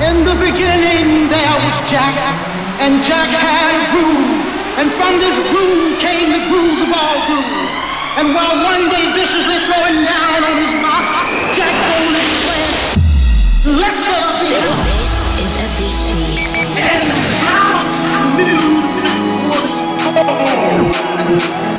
In the beginning there was Jack, and Jack had a groove, and from this groove came the grooves of all grooves. And while one day viciously throwing down on his box, Jack boldly declared, "Let there be." This is a Avicii. And house music was born.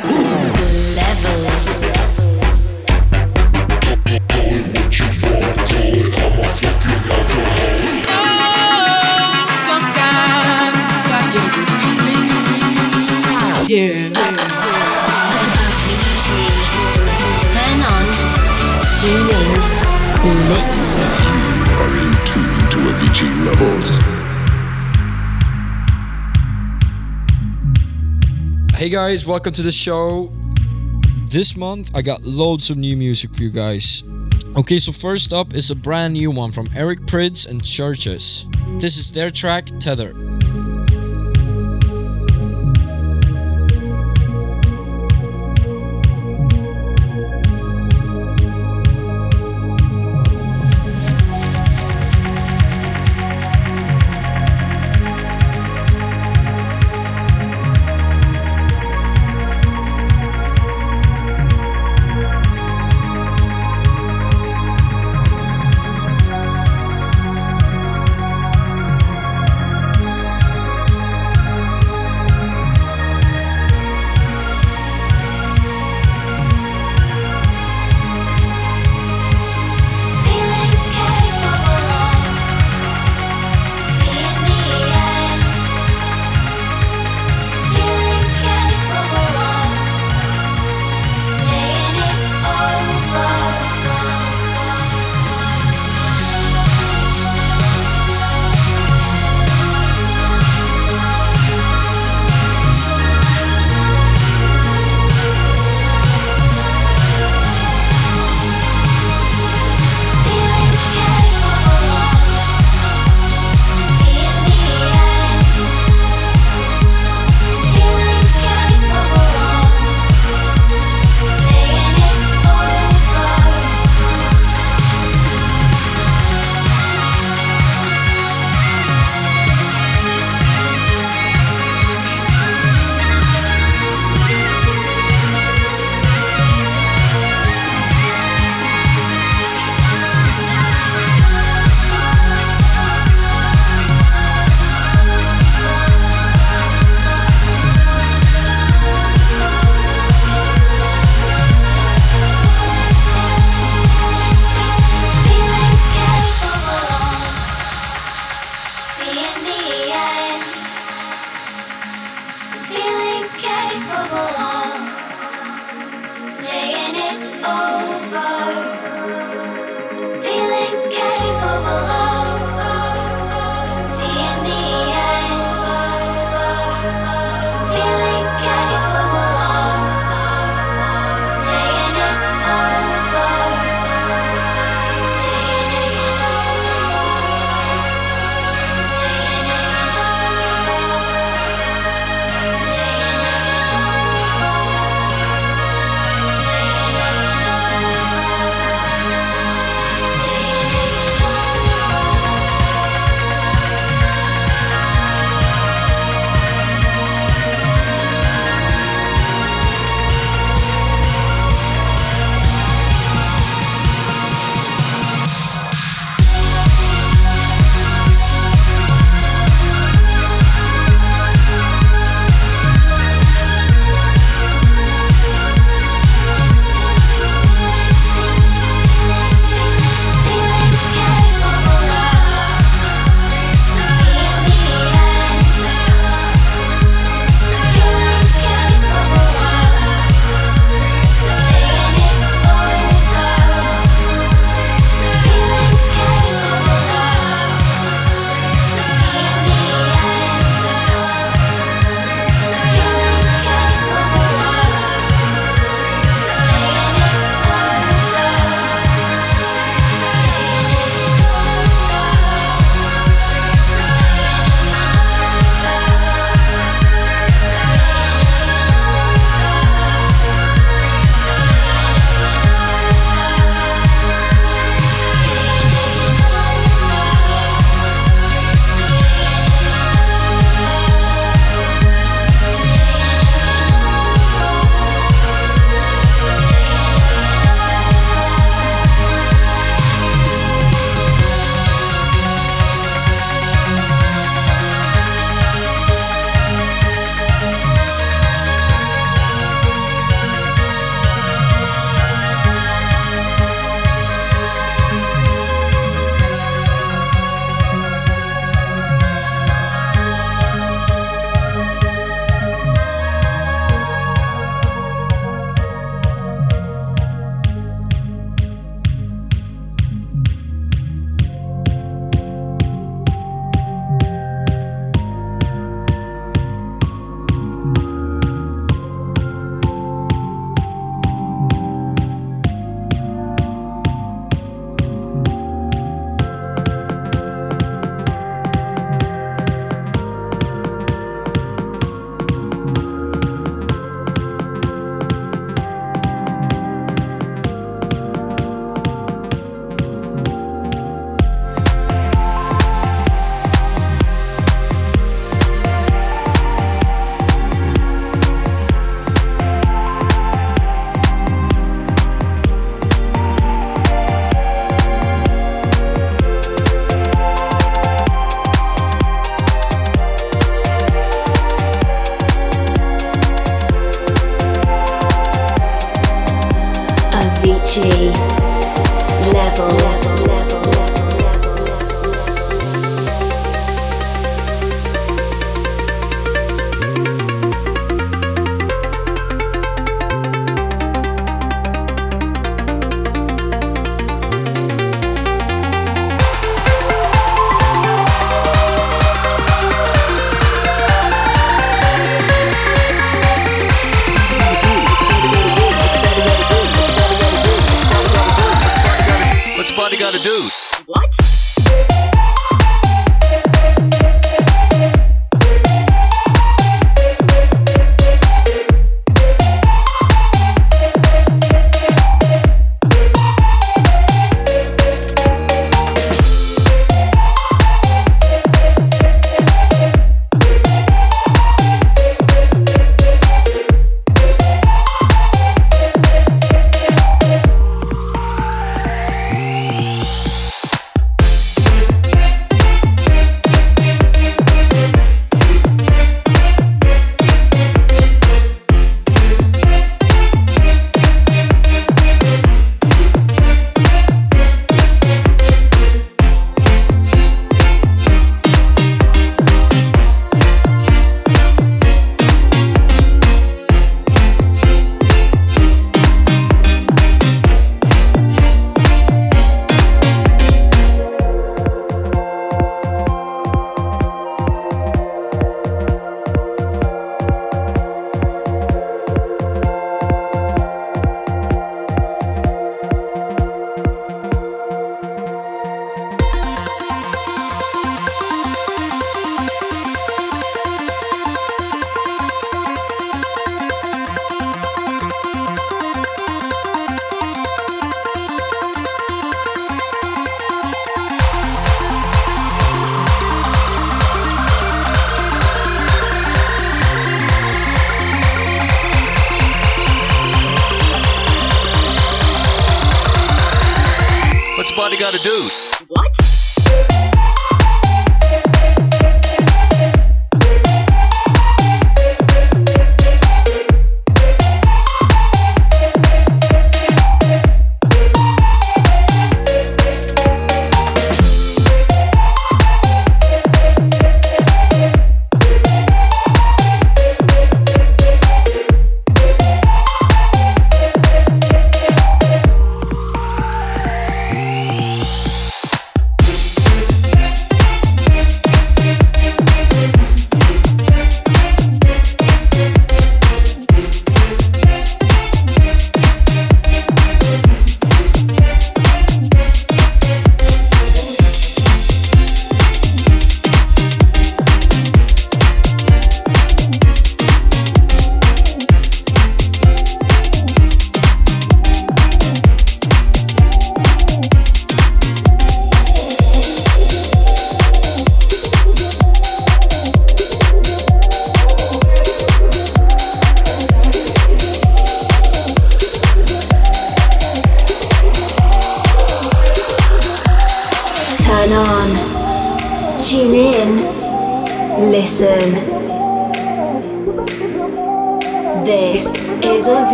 Are in tune to Avicii levels. Hey guys, welcome to the show. This month I got loads of new music for you guys. Okay, so first up is a brand new one from Eric Prydz and Chvrches. This is their track Tether.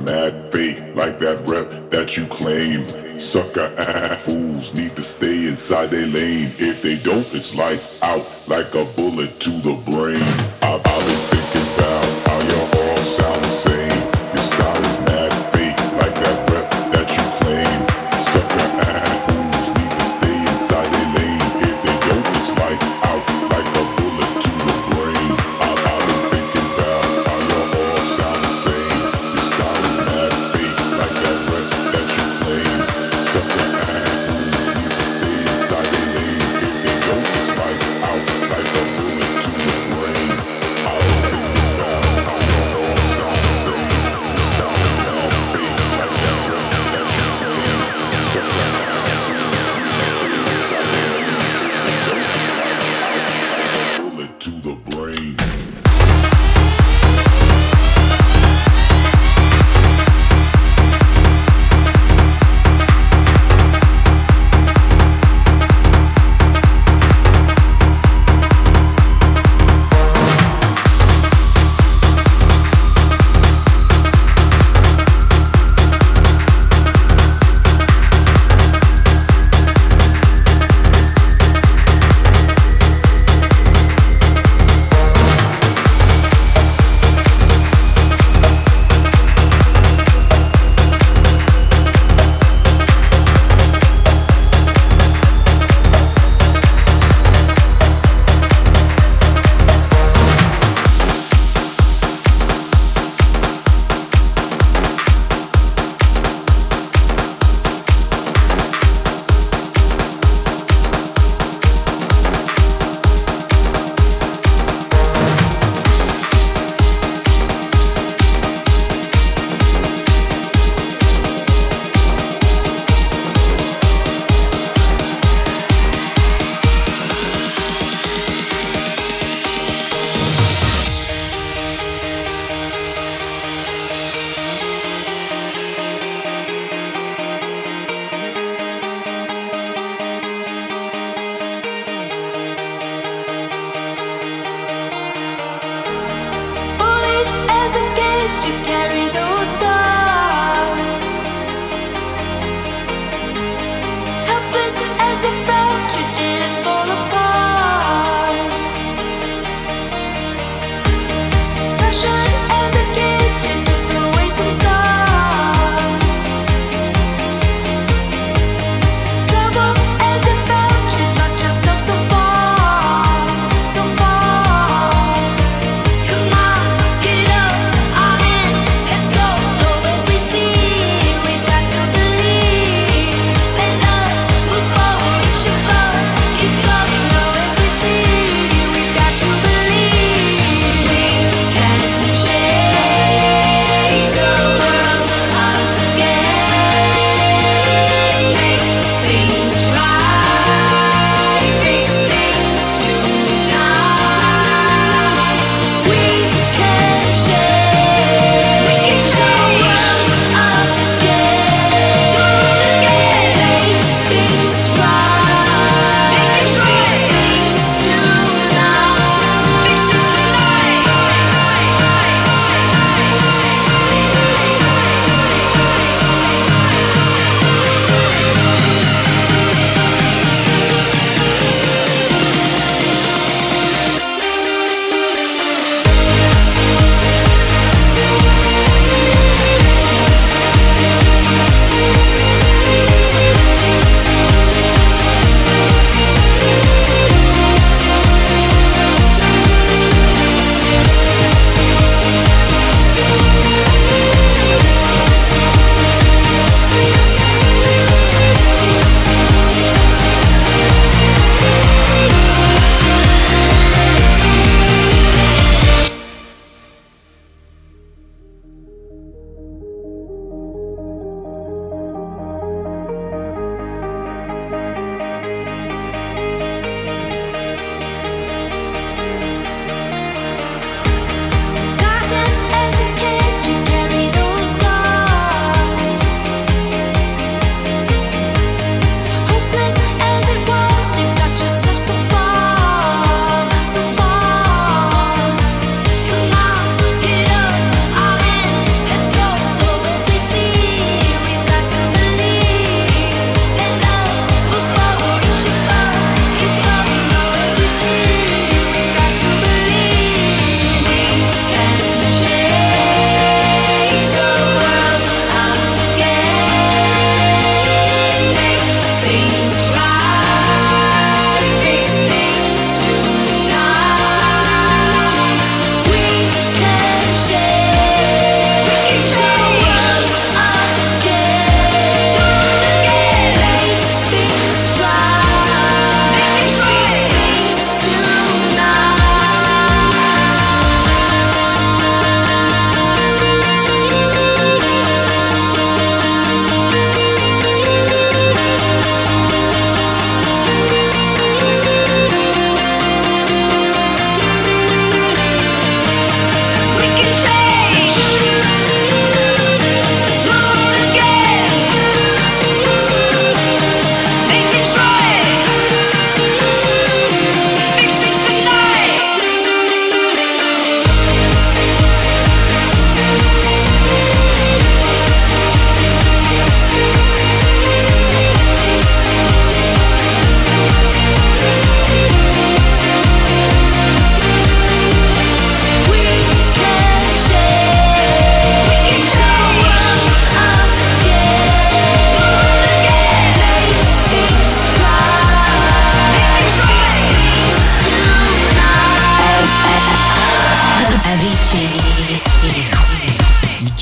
mad fake like that rep that you claim. Sucker ass fools need to stay inside their lane. If they don't, it's lights out like a bullet to the brain. I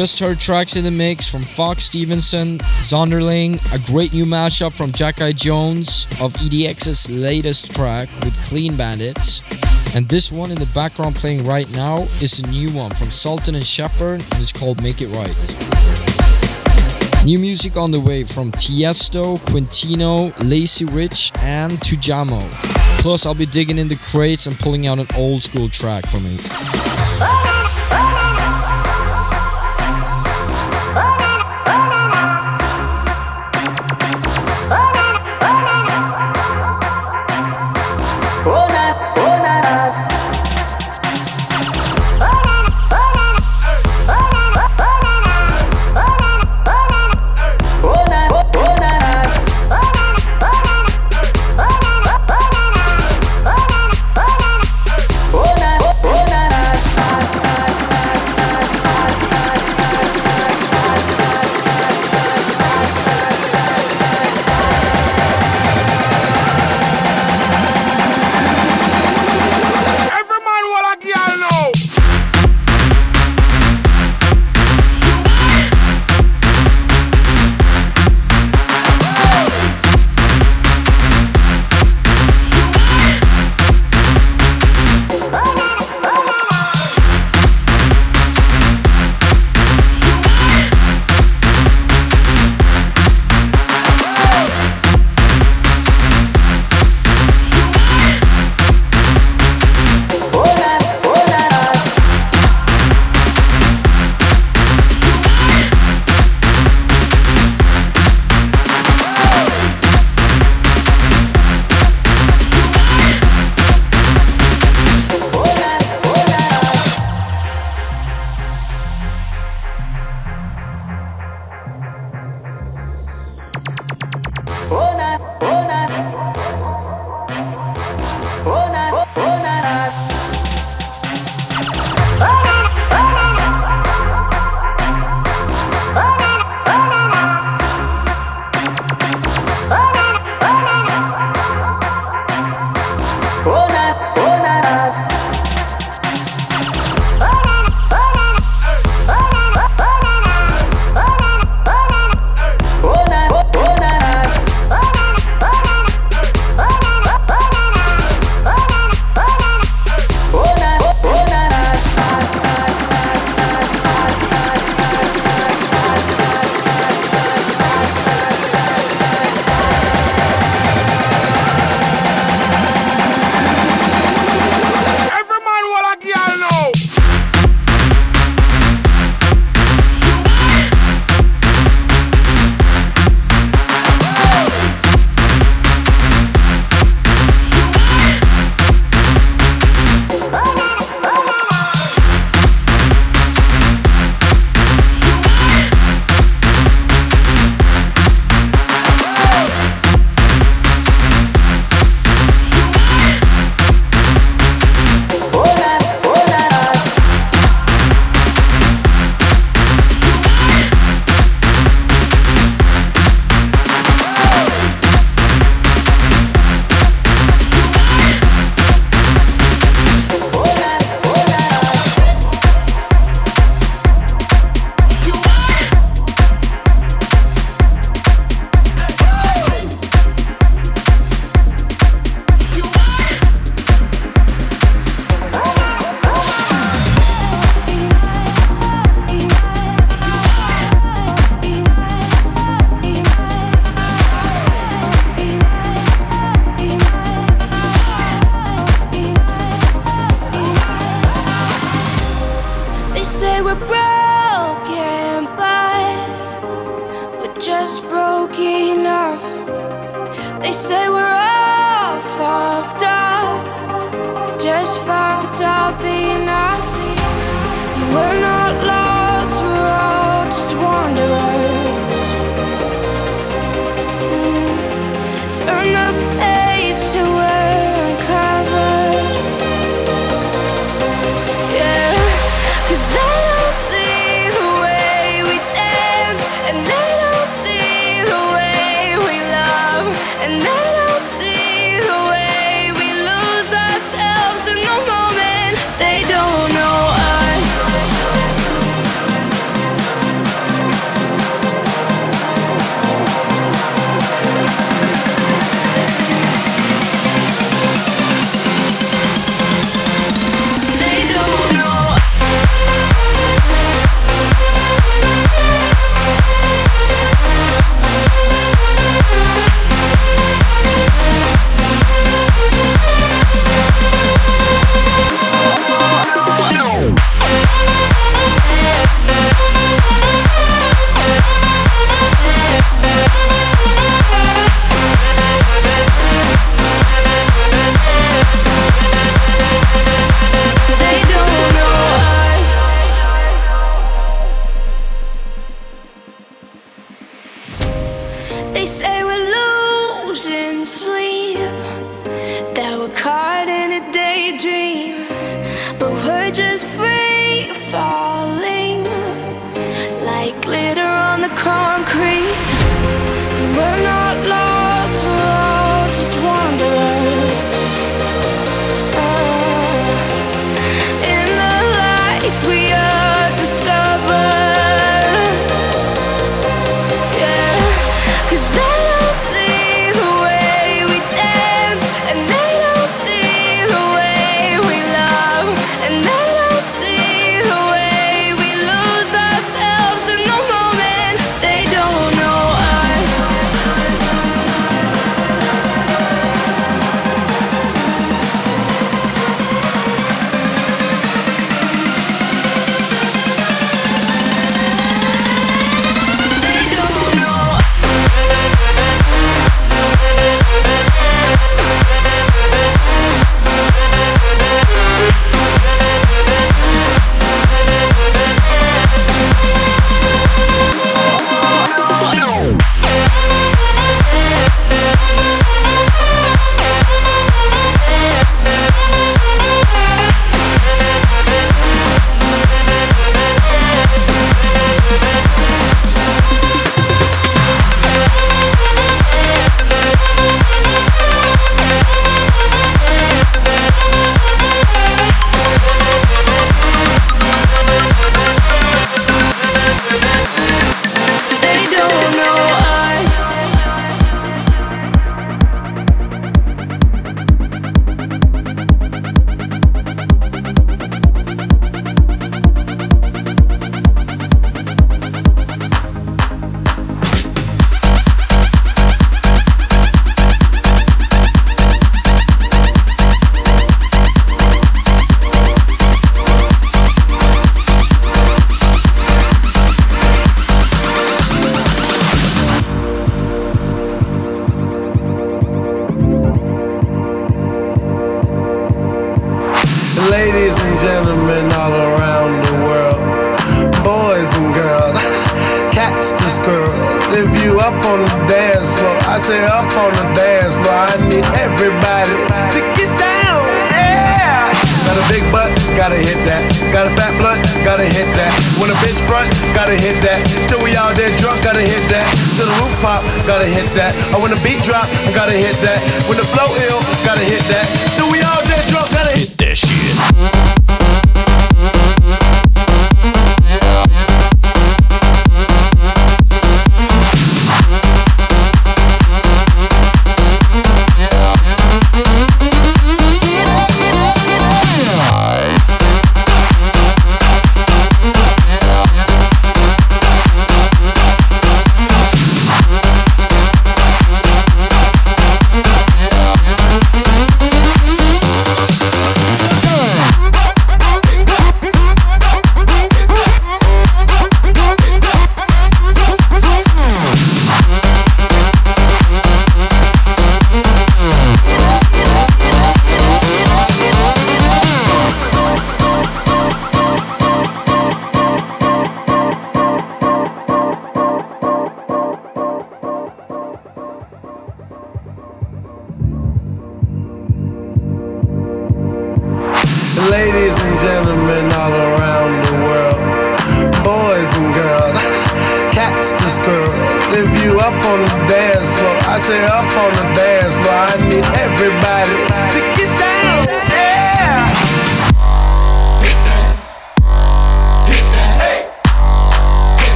just heard tracks in the mix from Fox Stevenson, Zonderling, a great new mashup from Jack Eye Jones of EDX's latest track with Clean Bandits. And this one in the background playing right now is a new one from Sultan and Shepard and it's called Make It Right. New music on the way from Tiesto, Quintino, Lazy Rich, and Tujamo. Plus, I'll be digging in the crates and pulling out an old school track for me.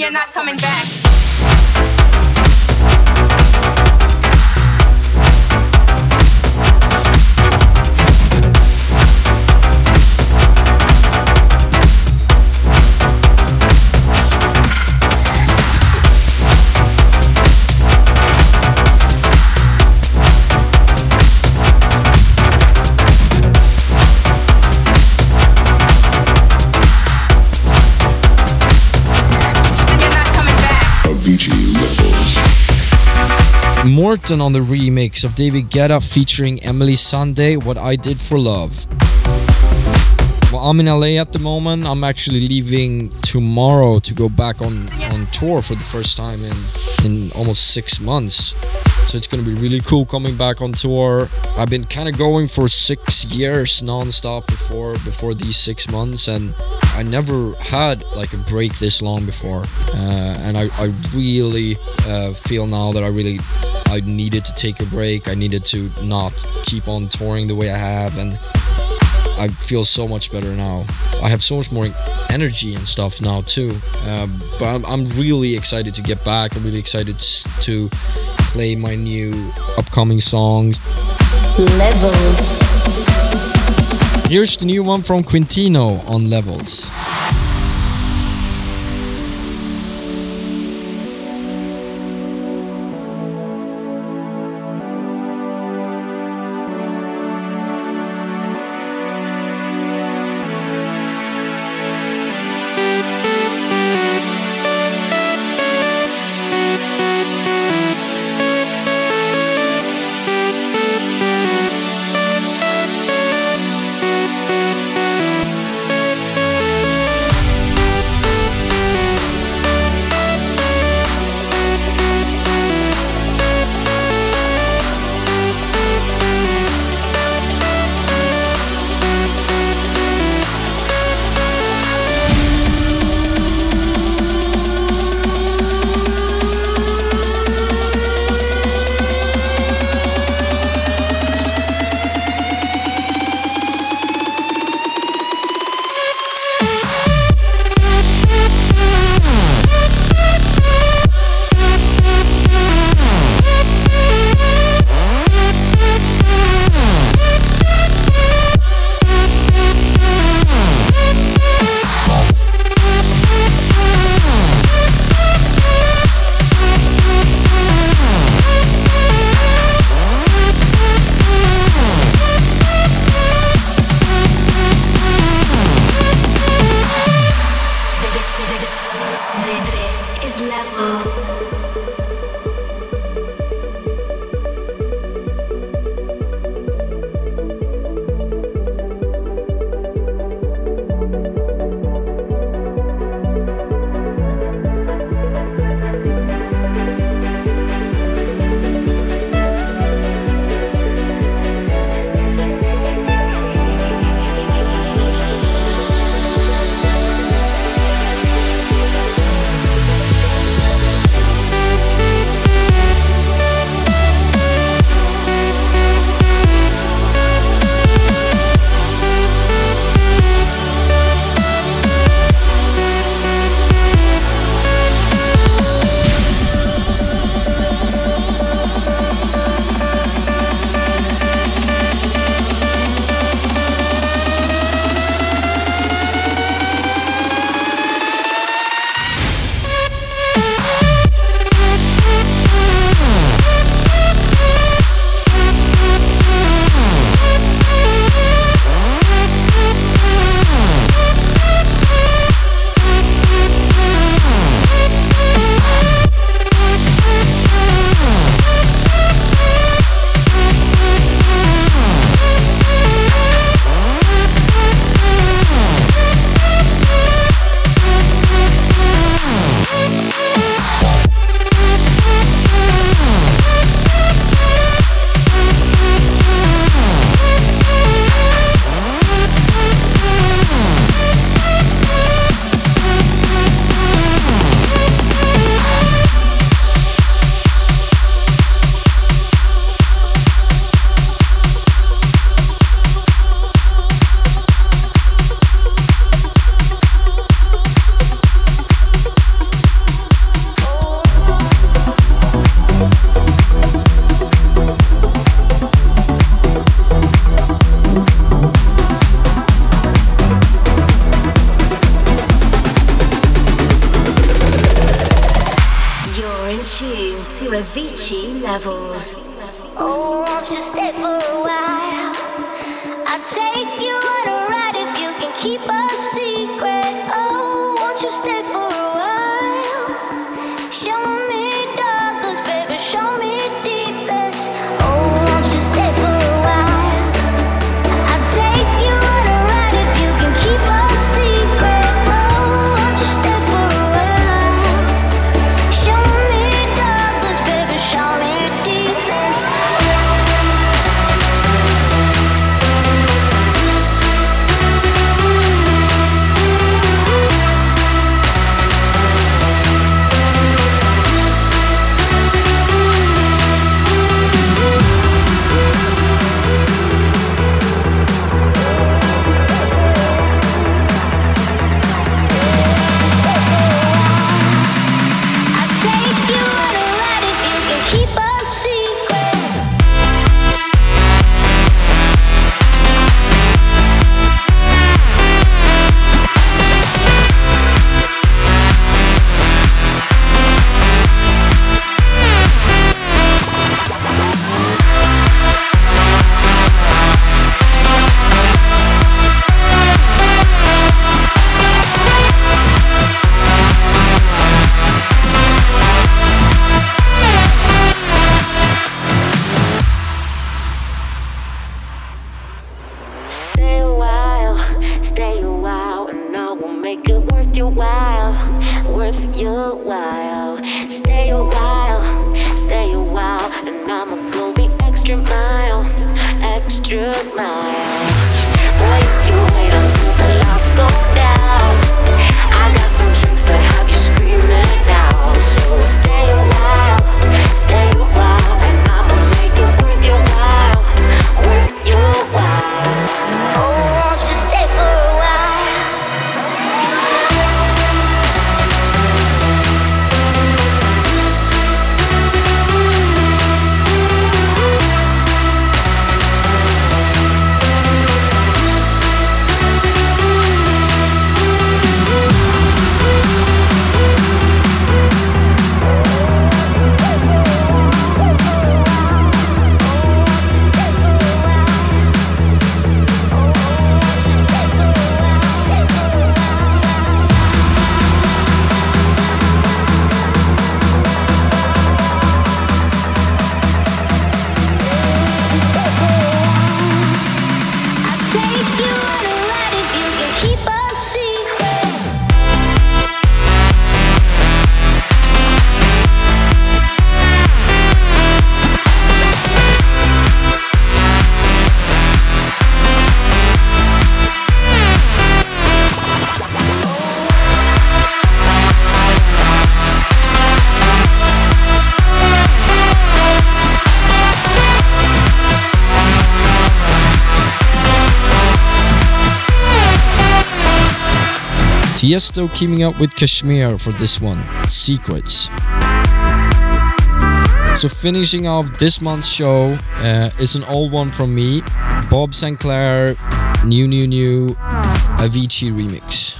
You're not coming back. Morten on the remix of David Guetta featuring Emeli Sandé, What I Did for Love. Well, I'm in LA at the moment. I'm actually leaving tomorrow to go back on, on tour for the first time in, in almost six months. So it's gonna be really cool coming back on tour. I've been kind of going for six years non-stop before before these six months, and I never had like a break this long before. Uh, and I, I really uh, feel now that I really I needed to take a break. I needed to not keep on touring the way I have, and I feel so much better now. I have so much more energy and stuff now too. Um, but I'm, I'm really excited to get back. I'm really excited to play my new upcoming songs. Levels. Here's the new one from Quintino on Levels. Tiesto teaming up with KSHMR for this one, Secrets. So, finishing off this month's show uh, is an old one from me Bob Sinclar, New New New Avicii remix.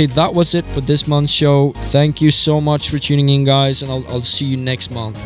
Okay, that was it for this month's show. Thank you so much for tuning in, guys, and I'll, I'll see you next month.